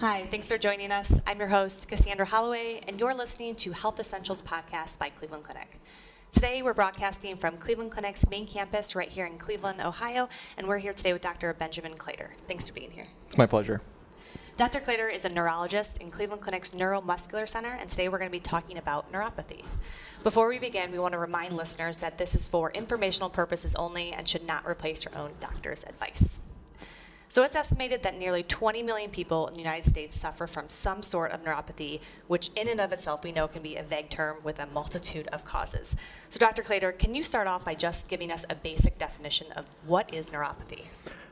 Hi, thanks for joining us. I'm your host, Cassandra Holloway, and you're listening to Health Essentials Podcast by Cleveland Clinic. Today, we're broadcasting from Cleveland Clinic's main campus right here in Cleveland, Ohio, and we're here today with Dr. Benjamin Claytor. Thanks for being here. It's my pleasure. Dr. Claytor is a neurologist in Cleveland Clinic's Neuromuscular Center, and today we're going to be talking about neuropathy. Before we begin, we want to remind listeners that this is for informational purposes only and should not replace your own doctor's advice. So it's estimated that nearly 20 million people in the United States suffer from some sort of neuropathy, which in and of itself we know can be a vague term with a multitude of causes. So Dr. Claytor, can you start off by just giving us a basic definition of what is neuropathy?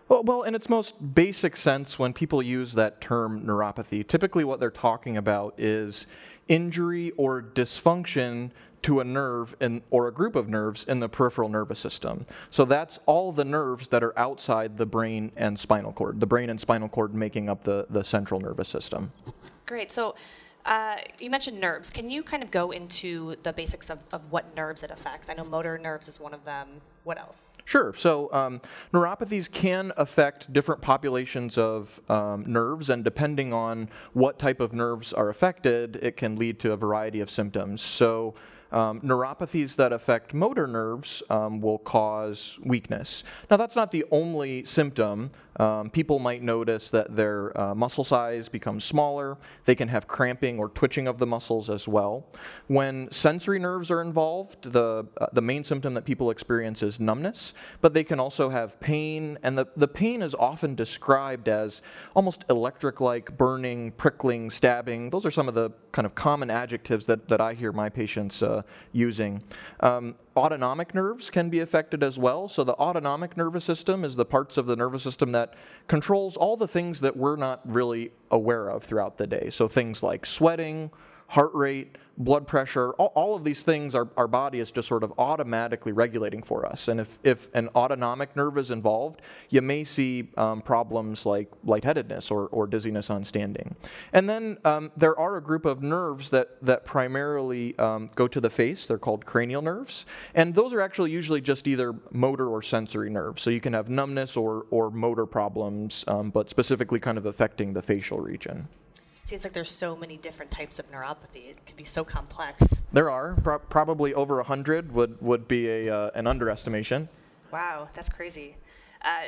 Well, well, in its most basic sense, when people use that term neuropathy, typically what they're talking about is injury or dysfunction to a nerve in, or a group of nerves in the peripheral nervous system. So that's all the nerves that are outside the brain and spinal cord, the brain and spinal cord making up the, the central nervous system. Great. So uh, you mentioned nerves. Can you kind of go into the basics of, of what nerves it affects? I know motor nerves is one of them. What else? Sure. So um, neuropathies can affect different populations of um, nerves, and depending on what type of nerves are affected, it can lead to a variety of symptoms. So um, neuropathies that affect motor nerves um, will cause weakness. Now, that's not the only symptom. Um, people might notice that their uh, muscle size becomes smaller. They can have cramping or twitching of the muscles as well. When sensory nerves are involved, the, uh, the main symptom that people experience is numbness, but they can also have pain, and the, the pain is often described as almost electric like burning, prickling, stabbing. Those are some of the kind of common adjectives that, that I hear my patients uh, using. Um, autonomic nerves can be affected as well. So, the autonomic nervous system is the parts of the nervous system that controls all the things that we're not really aware of throughout the day. So, things like sweating, heart rate, blood pressure, all, all, of these things our, our body is just sort of automatically regulating for us. And if, if an autonomic nerve is involved, you may see um, problems like lightheadedness or, or dizziness on standing. And then um, there are a group of nerves that, that primarily um, go to the face. They're called cranial nerves. And those are actually usually just either motor or sensory nerves. So you can have numbness or, or motor problems, um, but specifically kind of affecting the facial region seems like there's so many different types of neuropathy. It can be so complex. There are Pro- probably over a hundred would would be a uh, an underestimation. Wow, that's crazy. Uh,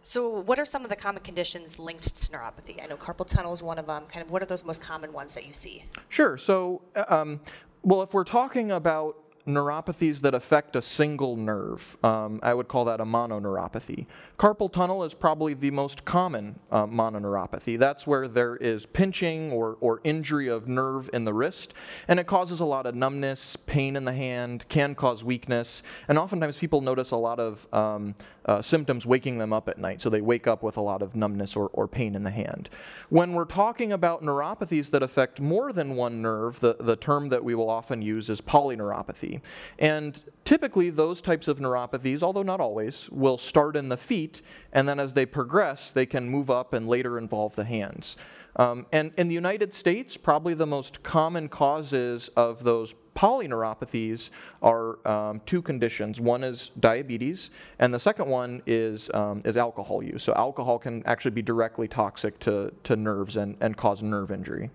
so, what are some of the common conditions linked to neuropathy? I know carpal tunnel is one of them. Kind of, what are those most common ones that you see? Sure. So, uh, um, well, if we're talking about neuropathies that affect a single nerve. Um, I would call that a mononeuropathy. Carpal tunnel is probably the most common uh, mononeuropathy. That's where there is pinching or, or injury of nerve in the wrist, and it causes a lot of numbness, pain in the hand, can cause weakness, and oftentimes people notice a lot of um, uh, symptoms waking them up at night. So they wake up with a lot of numbness or, or pain in the hand. When we're talking about neuropathies that affect more than one nerve, the, the term that we will often use is polyneuropathy. And typically, those types of neuropathies, although not always, will start in the feet, and then as they progress, they can move up and later involve the hands. Um, and in the United States, probably the most common causes of those polyneuropathies are um, two conditions. One is diabetes, and the second one is, um, is alcohol use. So, alcohol can actually be directly toxic to, to nerves and, and cause nerve injury.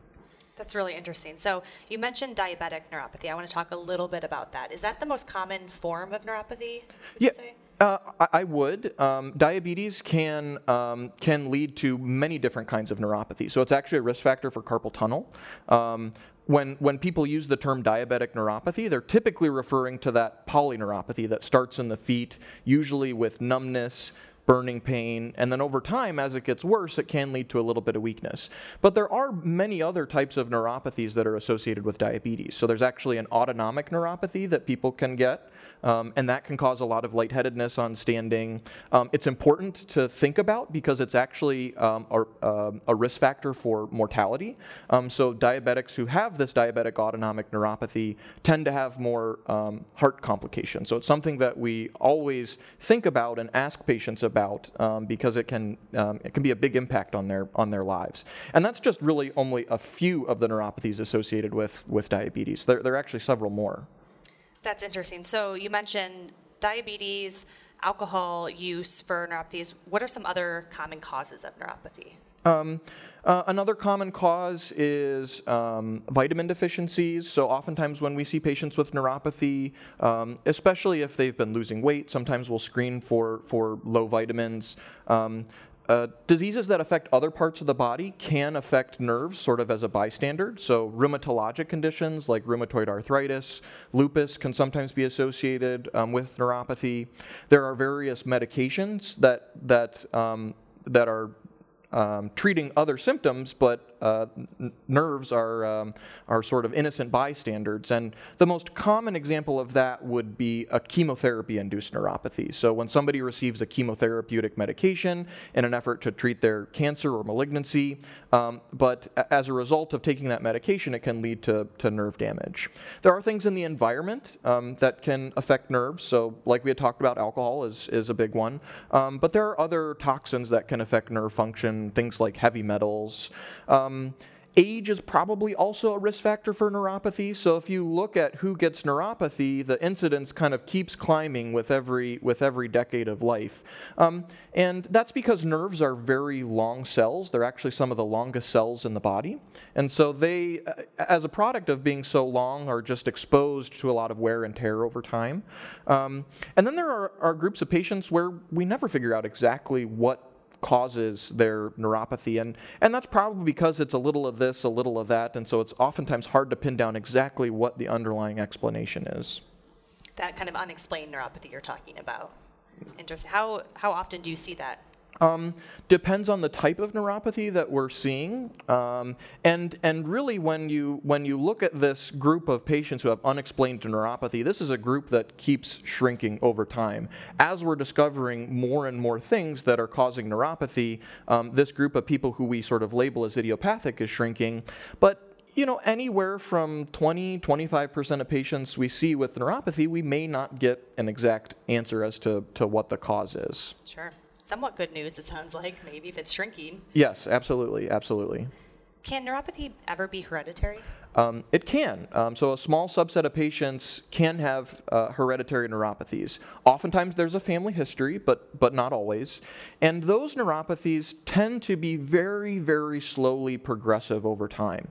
That's really interesting. So you mentioned diabetic neuropathy. I want to talk a little bit about that. Is that the most common form of neuropathy? yeah, uh, I, would. Um, diabetes can um, can lead to many different kinds of neuropathy. So it's actually a risk factor for carpal tunnel. Um, when, when people use the term diabetic neuropathy, they're typically referring to that polyneuropathy that starts in the feet, usually with numbness, burning pain, and then over time, as it gets worse, it can lead to a little bit of weakness. But there are many other types of neuropathies that are associated with diabetes. So there's actually an autonomic neuropathy that people can get. Um, and that can cause a lot of lightheadedness on standing. Um, it's important to think about because it's actually um, a, uh, a, risk factor for mortality. Um, so diabetics who have this diabetic autonomic neuropathy tend to have more um, heart complications. So it's something that we always think about and ask patients about um, because it can it can be a big impact on their on their lives. And that's just really only a few of the neuropathies associated with with diabetes. There, there are actually several more. That's interesting. So you mentioned diabetes, alcohol use for neuropathies. What are some other common causes of neuropathy? Um, uh, another common cause is um, vitamin deficiencies. So, oftentimes, when we see patients with neuropathy, um, especially if they've been losing weight, sometimes we'll screen for, for low vitamins. Uh, diseases that affect other parts of the body can affect nerves sort of as a bystander. So, rheumatologic conditions like rheumatoid arthritis, lupus can sometimes be associated um, with neuropathy. There are various medications that, that, um, that are um, treating other symptoms, but uh, nerves are, um, are sort of innocent bystanders. And the most common example of that would be a chemotherapy induced neuropathy. So, when somebody receives a chemotherapeutic medication in an effort to treat their cancer or malignancy, um, but as a result of taking that medication, it can lead to, to nerve damage. There are things in the environment um, that can affect nerves. So, like we had talked about, alcohol is, is a big one. Um, but there are other toxins that can affect nerve function, things like heavy metals. Um, age is probably also a risk factor for neuropathy. So if you look at who gets neuropathy, the incidence kind of keeps climbing with every with every decade of life, um, and that's because nerves are very long cells. They're actually some of the longest cells in the body, and so they, uh, as a product of being so long, are just exposed to a lot of wear and tear over time. Um, and then there are, are groups of patients where we never figure out exactly what causes their neuropathy. And, and that's probably because it's a little of this, a little of that, and so it's oftentimes hard to pin down exactly what the underlying explanation is. That kind of unexplained neuropathy you're talking about. Interesting. How, how often do you see that? Um, depends on the type of neuropathy that we're seeing, um, and and really when you when you look at this group of patients who have unexplained neuropathy, this is a group that keeps shrinking over time. As we're discovering more and more things that are causing neuropathy, um, this group of people who we sort of label as idiopathic is shrinking, but you know, anywhere from 20, 25% of patients we see with neuropathy, we may not get an exact answer as to, to what the cause is. Sure somewhat good news, it sounds like, maybe if it's shrinking. Yes, absolutely, absolutely. Can neuropathy ever be hereditary? Um, it can. Um, so, a small subset of patients can have uh, hereditary neuropathies. Oftentimes, there's a family history, but, but not always. And those neuropathies tend to be very, very slowly progressive over time.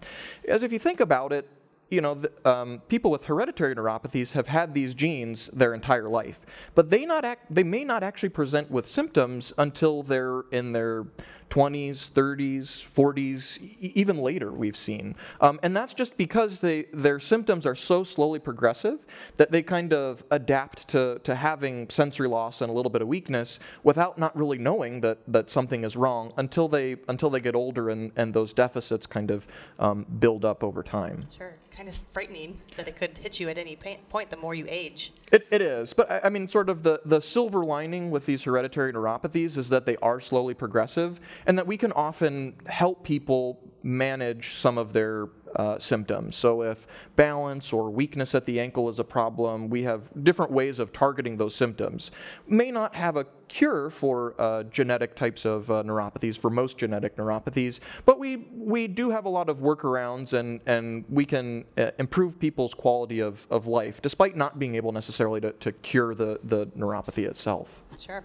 As if you think about it, you know, um, people with hereditary neuropathies have had these genes their entire life, but they not act, they may not actually present with symptoms until they're in their 20s, 30s, 40s, e- even later, we've seen. Um, and that's just because they, their symptoms are so slowly progressive that they kind of adapt to, to having sensory loss and a little bit of weakness without not really knowing that, that something is wrong until they, until they get older and, and those deficits kind of um, build up over time. Sure. Kind of frightening that it could hit you at any point the more you age. It, it is. But I, I mean, sort of the, the silver lining with these hereditary neuropathies is that they are slowly progressive and that we can often help people manage some of their uh, symptoms. So, if balance or weakness at the ankle is a problem, we have different ways of targeting those symptoms. May not have a cure for uh, genetic types of uh, neuropathies, for most genetic neuropathies, but we, we do have a lot of workarounds and, and we can uh, improve people's quality of, of life, despite not being able necessarily to, to cure the, the neuropathy itself. Sure.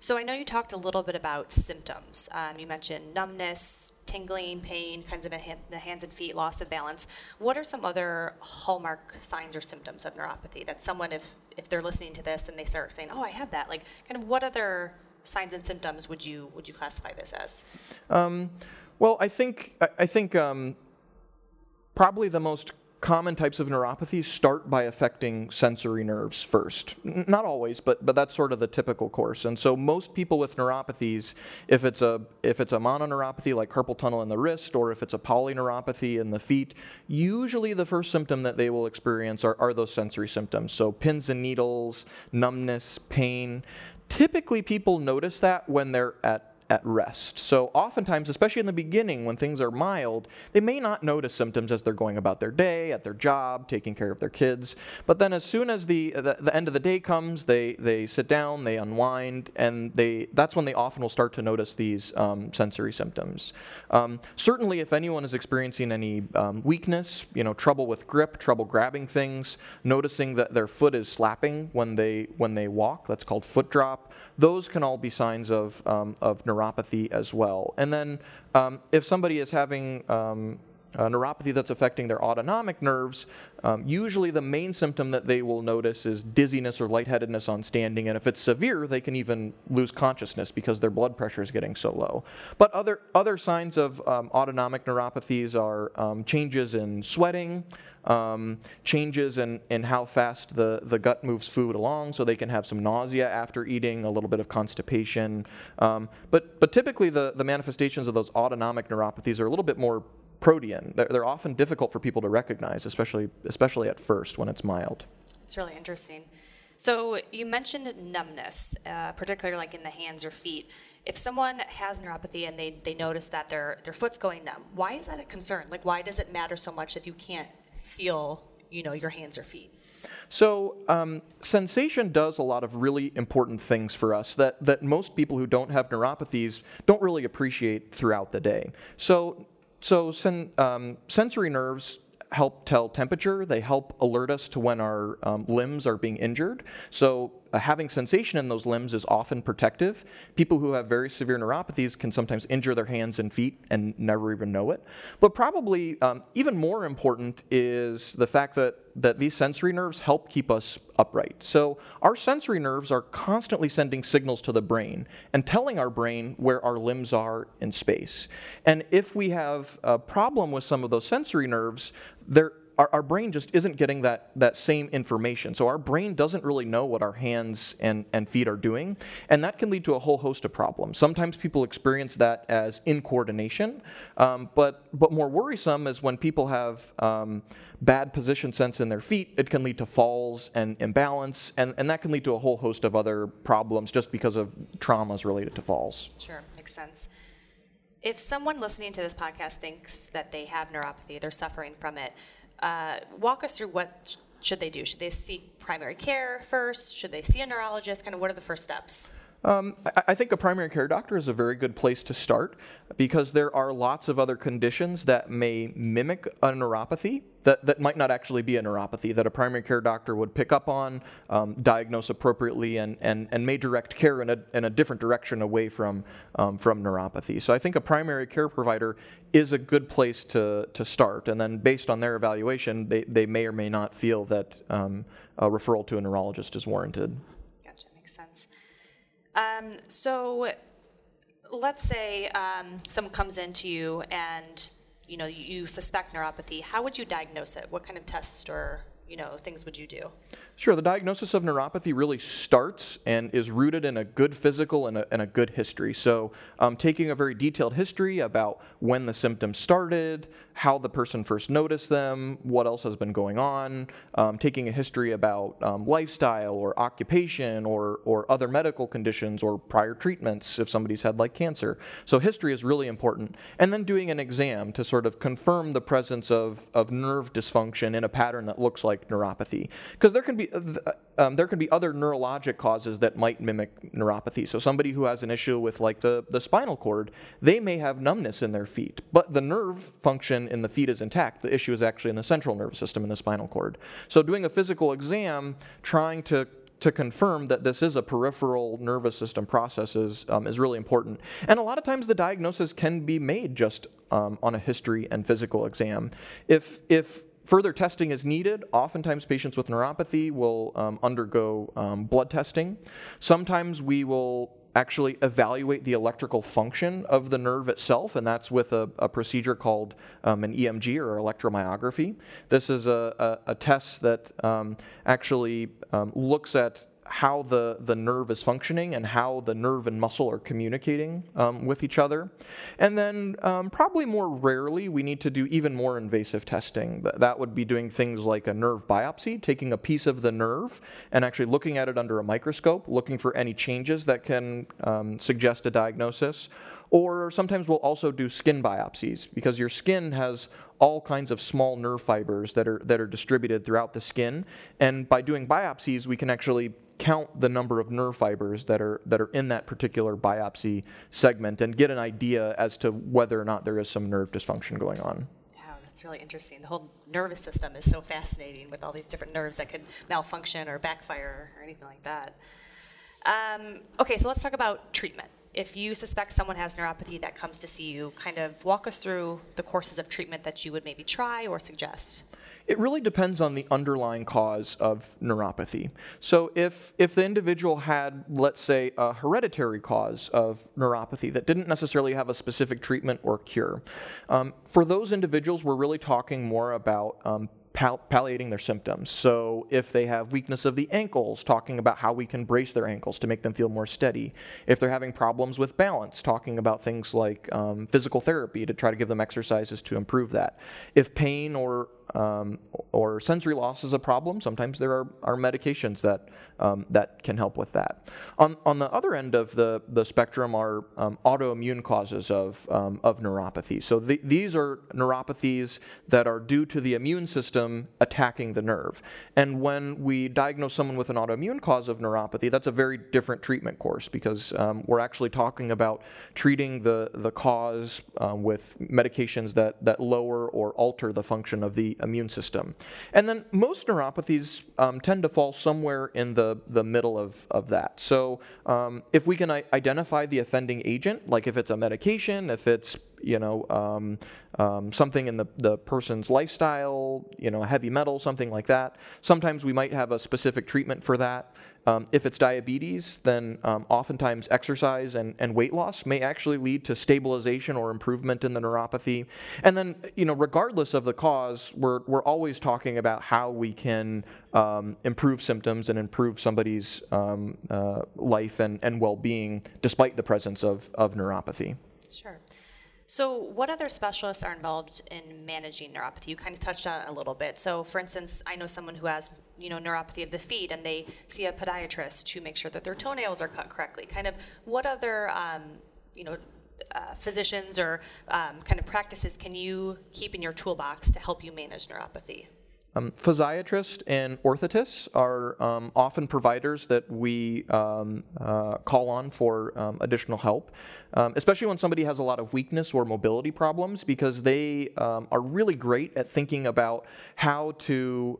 So I know you talked a little bit about symptoms. Um, you mentioned numbness, tingling, pain, kinds of the hands and feet, loss of balance. What are some other hallmark signs or symptoms of neuropathy that someone, if if they're listening to this and they start saying, "Oh, I have that," like, kind of what other signs and symptoms would you would you classify this as? Um, well, I think I think um, probably the most common types of neuropathy start by affecting sensory nerves first. N- not always, but but that's sort of the typical course. And so most people with neuropathies, if it's a if it's a mononeuropathy like carpal tunnel in the wrist, or if it's a polyneuropathy in the feet, usually the first symptom that they will experience are, are those sensory symptoms. So pins and needles, numbness, pain. Typically, people notice that when they're at at rest. So, oftentimes, especially in the beginning when things are mild, they may not notice symptoms as they're going about their day, at their job, taking care of their kids. But then, as soon as the, the, the, end of the day comes, they, they sit down, they unwind, and they, that's when they often will start to notice these um, sensory symptoms. Um, certainly, if anyone is experiencing any um, weakness, you know, trouble with grip, trouble grabbing things, noticing that their foot is slapping when they, when they walk, that's called foot drop those can all be signs of, um, of neuropathy as well. And then um, if somebody is having um, neuropathy that's affecting their autonomic nerves, um, usually the main symptom that they will notice is dizziness or lightheadedness on standing. And if it's severe, they can even lose consciousness because their blood pressure is getting so low. But other, other signs of um, autonomic neuropathies are changes in sweating, um, changes in, in how fast the, the gut moves food along, so they can have some nausea after eating, a little bit of constipation. Um, but, but typically, the, the manifestations of those autonomic neuropathies are a little bit more protean. They're, they're often difficult for people to recognize, especially, especially at first when it's mild. It's really interesting. So you mentioned numbness, uh, particularly like in the hands or feet. If someone has neuropathy and they, they notice that their, their foot's going numb, why is that a concern? Like, why does it matter so much if you can't feel, you know, your hands or feet? So, um, sensation does a lot of really important things for us that, that most people who don't have neuropathies don't really appreciate throughout the day. So, so sen- um, sensory nerves help tell temperature. They help alert us to when our um, limbs are being injured. So uh, having sensation in those limbs is often protective. People who have very severe neuropathies can sometimes injure their hands and feet and never even know it. But probably um, even more important is the fact that, that these sensory nerves help keep us upright. So our sensory nerves are constantly sending signals to the brain and telling our brain where our limbs are in space. And if we have a problem with some of those sensory nerves, they're our, our brain just isn't getting that, that same information. So our brain doesn't really know what our hands and, and feet are doing, and that can lead to a whole host of problems. Sometimes people experience that as incoordination, um, but, but more worrisome is when people have um, bad position sense in their feet, it can lead to falls and imbalance, and, and that can lead to a whole host of other problems just because of traumas related to falls. Sure, makes sense. If someone listening to this podcast thinks that they have neuropathy, they're suffering from it, uh, walk us through what should they do? Should they seek primary care first? Should they see a neurologist? Kind of what are the first steps? Um, I, think a primary care doctor is a very good place to start because there are lots of other conditions that may mimic a neuropathy that, that might not actually be a neuropathy that a primary care doctor would pick up on, um, diagnose appropriately, and, and, and may direct care in a, in a different direction away from, um, from neuropathy. So I think a primary care provider is a good place to, to start. And then based on their evaluation, they, they may or may not feel that um, a referral to a neurologist is warranted. Gotcha, makes sense. Um, so let's say um, someone comes into you and you know you suspect neuropathy. How would you diagnose it? What kind of tests or you know things would you do? Sure. The diagnosis of neuropathy really starts and is rooted in a good physical and a, and a good history. So, um, taking a very detailed history about when the symptoms started, how the person first noticed them, what else has been going on, um, taking a history about um, lifestyle or occupation or, or other medical conditions or prior treatments if somebody's had like cancer. So, history is really important. And then doing an exam to sort of confirm the presence of, of nerve dysfunction in a pattern that looks like neuropathy. Because there can be um, there can be other neurologic causes that might mimic neuropathy. So somebody who has an issue with like the, the spinal cord, they may have numbness in their feet, but the nerve function in the feet is intact. The issue is actually in the central nervous system in the spinal cord. So doing a physical exam, trying to to confirm that this is a peripheral nervous system process is, um, is really important. And a lot of times the diagnosis can be made just um, on a history and physical exam. If, if Further testing is needed. Oftentimes, patients with neuropathy will um, undergo um, blood testing. Sometimes we will actually evaluate the electrical function of the nerve itself, and that's with a, a procedure called um, an EMG or electromyography. This is a, a, a test that um, actually um, looks at how the, the nerve is functioning and how the nerve and muscle are communicating um, with each other. And then, um, probably more rarely, we need to do even more invasive testing. That would be doing things like a nerve biopsy, taking a piece of the nerve and actually looking at it under a microscope, looking for any changes that can um, suggest a diagnosis. Or sometimes we'll also do skin biopsies because your skin has all kinds of small nerve fibers that are that are distributed throughout the skin. And by doing biopsies, we can actually count the number of nerve fibers that are that are in that particular biopsy segment and get an idea as to whether or not there is some nerve dysfunction going on. Wow, that's really interesting. The whole nervous system is so fascinating with all these different nerves that could malfunction or backfire or anything like that. Um, okay, so let's talk about treatment. If you suspect someone has neuropathy that comes to see you, kind of walk us through the courses of treatment that you would maybe try or suggest. It really depends on the underlying cause of neuropathy. So if if the individual had, let's say, a hereditary cause of neuropathy that didn't necessarily have a specific treatment or cure, um, for those individuals, we're really talking more about um, pal- palliating their symptoms. So if they have weakness of the ankles, talking about how we can brace their ankles to make them feel more steady. If they're having problems with balance, talking about things like um, physical therapy to try to give them exercises to improve that. If pain or um, or sensory loss is a problem. Sometimes there are, are medications that um, that can help with that. On, on the other end of the, the spectrum are um, autoimmune causes of, um, of neuropathy. So the, these are neuropathies that are due to the immune system attacking the nerve. And when we diagnose someone with an autoimmune cause of neuropathy, that's a very different treatment course because um, we're actually talking about treating the, the cause with medications that, that lower or alter the function of the immune system. And then most neuropathies um, tend to fall somewhere in the, the middle of, of that. So um, if we can identify the offending agent, like if it's a medication, if it's you know um, um, something in the, the person's lifestyle, you know, heavy metal, something like that. Sometimes we might have a specific treatment for that. Um, if it's diabetes, then um, oftentimes exercise and, and weight loss may actually lead to stabilization or improvement in the neuropathy. And then, you know, regardless of the cause, we're, we're always talking about how we can um, improve symptoms and improve somebody's um, uh, life and, and well being despite the presence of, of neuropathy. Sure. So, what other specialists are involved in managing neuropathy? You kind of touched on it a little bit. So, for instance, I know someone who has, you know, neuropathy of the feet, and they see a podiatrist to make sure that their toenails are cut correctly. Kind of, what other, um, you know, uh, physicians or um, kind of practices can you keep in your toolbox to help you manage neuropathy? Um, physiatrists and orthotists are um, often providers that we um, uh, call on for um, additional help, um, especially when somebody has a lot of weakness or mobility problems, because they um, are really great at thinking about how to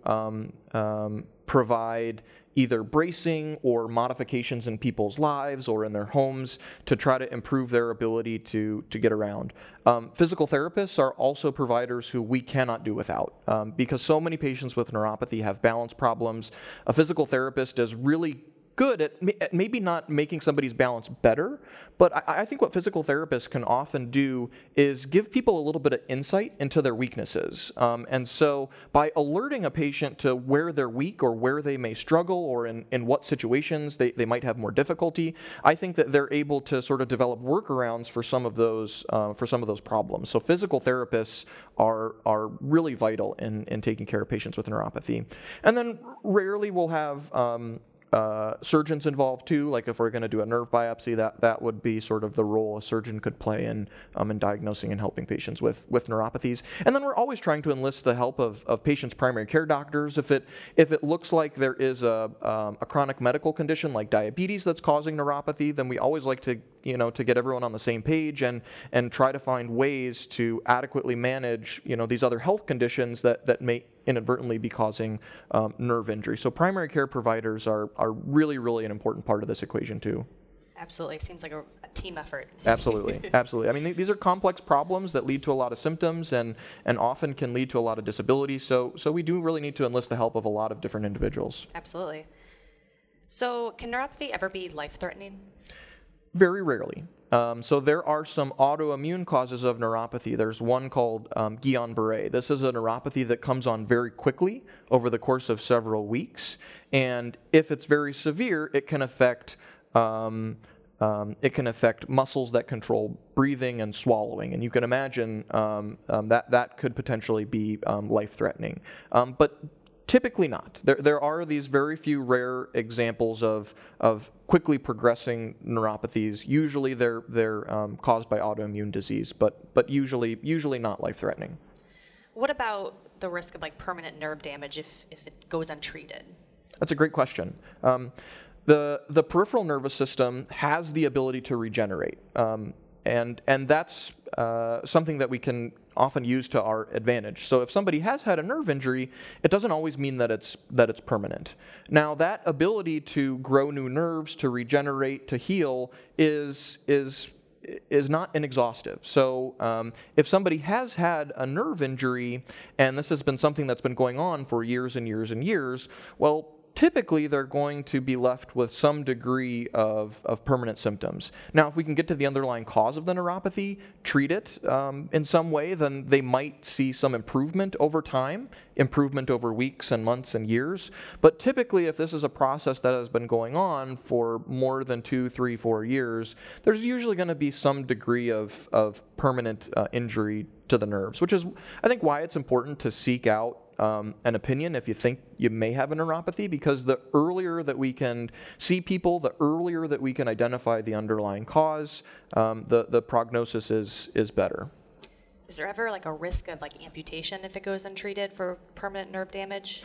provide either bracing or modifications in people's lives or in their homes to try to improve their ability to, to get around. Um, physical therapists are also providers who we cannot do without um, because so many patients with neuropathy have balance problems. A physical therapist is really good at, at maybe not making somebody's balance better, but I, I, think what physical therapists can often do is give people a little bit of insight into their weaknesses. Um, and so by alerting a patient to where they're weak or where they may struggle or in, in what situations they, they might have more difficulty, I think that they're able to sort of develop workarounds for some of those uh, for some of those problems. So physical therapists are are really vital in, in taking care of patients with neuropathy. And then rarely we'll have um, uh, surgeons involved too. Like if we're going to do a nerve biopsy, that that would be sort of the role a surgeon could play in um, in diagnosing and helping patients with with neuropathies. And then we're always trying to enlist the help of, of patients' primary care doctors. If it if it looks like there is a um, a chronic medical condition like diabetes that's causing neuropathy, then we always like to you know to get everyone on the same page and and try to find ways to adequately manage you know these other health conditions that that may inadvertently be causing um, nerve injury. So primary care providers are are really really an important part of this equation too. Absolutely, it seems like a, a team effort. absolutely, absolutely. I mean, th- these are complex problems that lead to a lot of symptoms and and often can lead to a lot of disability. So so we do really need to enlist the help of a lot of different individuals. Absolutely. So, can neuropathy ever be life threatening? Very rarely. Um, so there are some autoimmune causes of neuropathy. There's one called um, Guillain-Barré. This is a neuropathy that comes on very quickly over the course of several weeks, and if it's very severe, it can affect um, um, it can affect muscles that control breathing and swallowing, and you can imagine um, um, that that could potentially be life-threatening. But typically not. There, there are these very few rare examples of, of quickly progressing neuropathies. Usually they're, they're um, caused by autoimmune disease, but, but usually, usually not life-threatening. What about the risk of like permanent nerve damage if, if it goes untreated? That's a great question. Um, the, the peripheral nervous system has the ability to regenerate. Um, and, and that's uh, something that we can often use to our advantage. So if somebody has had a nerve injury, it doesn't always mean that it's that it's permanent. Now that ability to grow new nerves, to regenerate, to heal is is is not inexhaustive. So, um, if somebody has had a nerve injury and this has been something that's been going on for years and years and years, well, typically they're going to be left with some degree of, of permanent symptoms. Now, if we can get to the underlying cause of the neuropathy, treat it um, in some way, then they might see some improvement over time, improvement over weeks and months and years. But typically, if this is a process that has been going on for more than two, three, four years, there's usually going to be some degree of, of permanent uh, injury to the nerves, which is, I think, why it's important to seek out um, an opinion if you think you may have a neuropathy, because the earlier that we can see people, the earlier that we can identify the underlying cause, um, the the prognosis is is better. Is there ever like a risk of like amputation if it goes untreated for permanent nerve damage?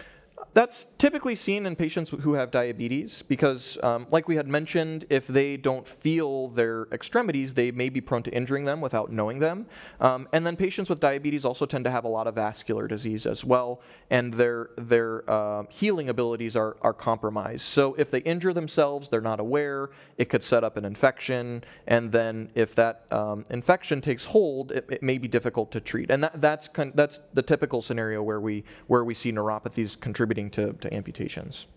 That's typically seen in patients who have diabetes because, um, like we had mentioned, if they don't feel their extremities, they may be prone to injuring them without knowing them. Um, and then patients with diabetes also tend to have a lot of vascular disease as well, and their their uh, healing abilities are are compromised. So if they injure themselves, they're not aware. It could set up an infection, and then if that um, infection takes hold, it, it, may be difficult to treat. And that, that's that's the typical scenario where we where we see neuropathies contribute contributing to, to amputations.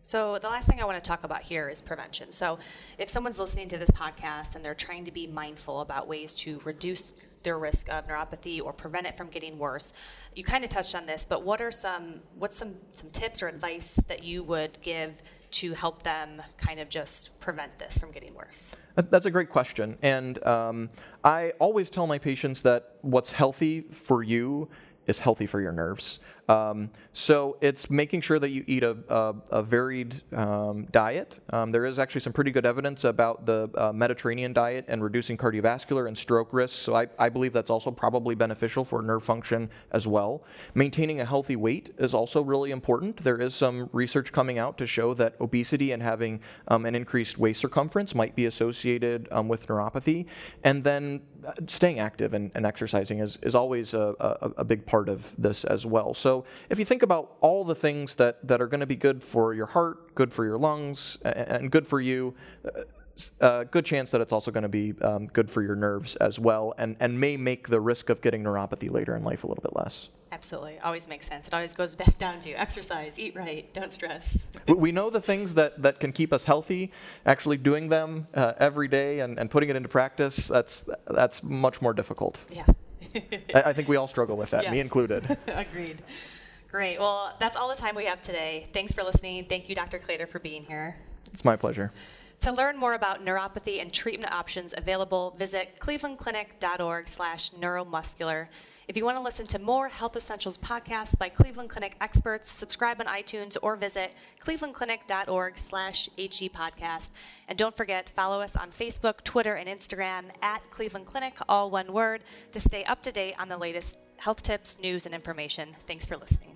So, the last thing I want to talk about here is prevention. So, if someone's listening to this podcast and they're trying to be mindful about ways to reduce their risk of neuropathy or prevent it from getting worse, you kind of touched on this, but what are some what's some some tips or advice that you would give to help them kind of just prevent this from getting worse? That's a great question, and um, I always tell my patients that what's healthy for you is healthy for your nerves. Um, so it's making sure that you eat a, a, a varied um, diet. Um, there is actually some pretty good evidence about the uh, Mediterranean diet and reducing cardiovascular and stroke risks. So I, I, believe that's also probably beneficial for nerve function as well. Maintaining a healthy weight is also really important. There is some research coming out to show that obesity and having um, an increased waist circumference might be associated um, with neuropathy. And then uh, staying active and, and exercising is, is always a, a, a big part of this as well. So if you think about all the things that, that are going to be good for your heart, good for your lungs, and good for you, a uh, good chance that it's also going to be um, good for your nerves as well, and, and may make the risk of getting neuropathy later in life a little bit less. Absolutely. Always makes sense. It always goes back down to exercise, eat right, don't stress. we know the things that, that can keep us healthy. Actually doing them uh, every day and, and putting it into practice, that's, that's much more difficult. Yeah. I, I, think we all struggle with that, yes. me included. Agreed. Great. Well, that's all the time we have today. Thanks for listening. Thank you, Dr. Claytor, for being here. It's my pleasure. To learn more about neuropathy and treatment options available, visit clevelandclinic.org slash neuromuscular. If you want to listen to more Health Essentials podcasts by Cleveland Clinic experts, subscribe on iTunes or visit clevelandclinic.org slash HE podcast. And don't forget, follow us on Facebook, Twitter, and Instagram at Cleveland Clinic, all one word, to stay up to date on the latest health tips, news, and information. Thanks for listening.